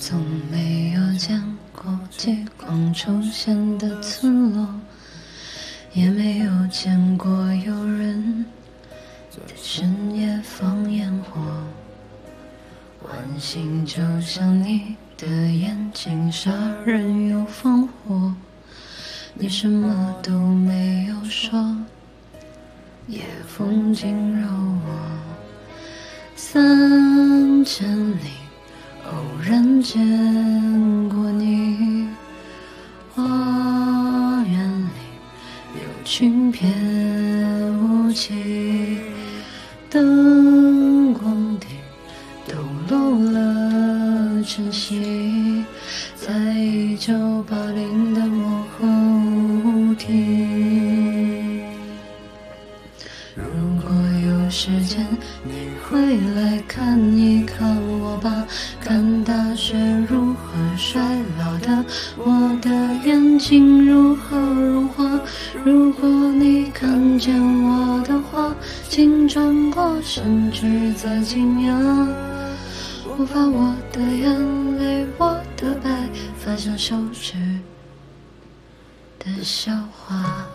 从没有见过极光出现的村落，也没有见过有人在深夜放烟火。晚星就像你的眼睛，杀人又放火。你什么都没有说，夜风惊扰我。三千里，偶然见过你。花园里有群翩舞起，灯光底抖落了晨曦，在一九八零时间，你会来看一看我吧，看大雪如何衰老的，我的眼睛如何融化。如果你看见我的话，请转过身去再惊讶。我把我的眼泪，我的白发像羞耻的笑话。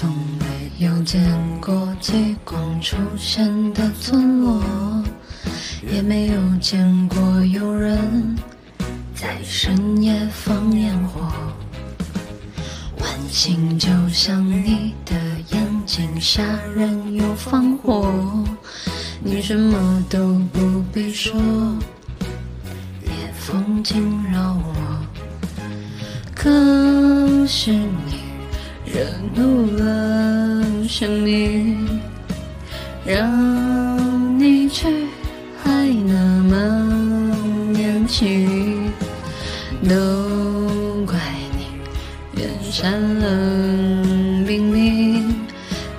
从没有见过极光出现的村落，也没有见过有人在深夜放烟火。晚星就像你的眼睛，杀人又放火，你什么都不必说，夜风惊扰我，可是你。惹怒了生命，让你去还那么年轻，都怪你远山冷冰冰，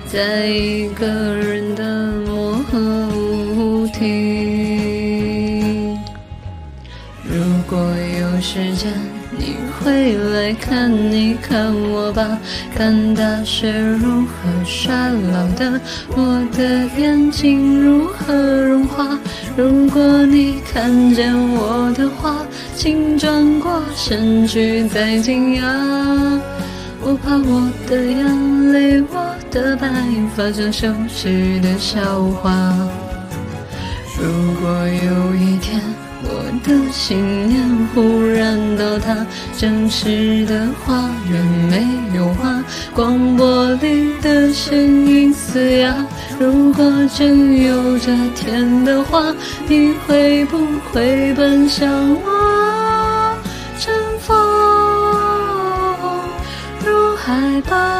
在一个人的漠河舞厅。如果有时回，来看一看我吧，看大雪如何衰老的，我的眼睛如何融化。如果你看见我的话，请转过身去再惊讶。我怕我的眼泪，我的白发像羞耻的笑话。如果有一天，我的信念然倒塌，真实的花园没有花，广播里的声音嘶哑。如果真有这天的话，你会不会奔向我，乘风入海吧？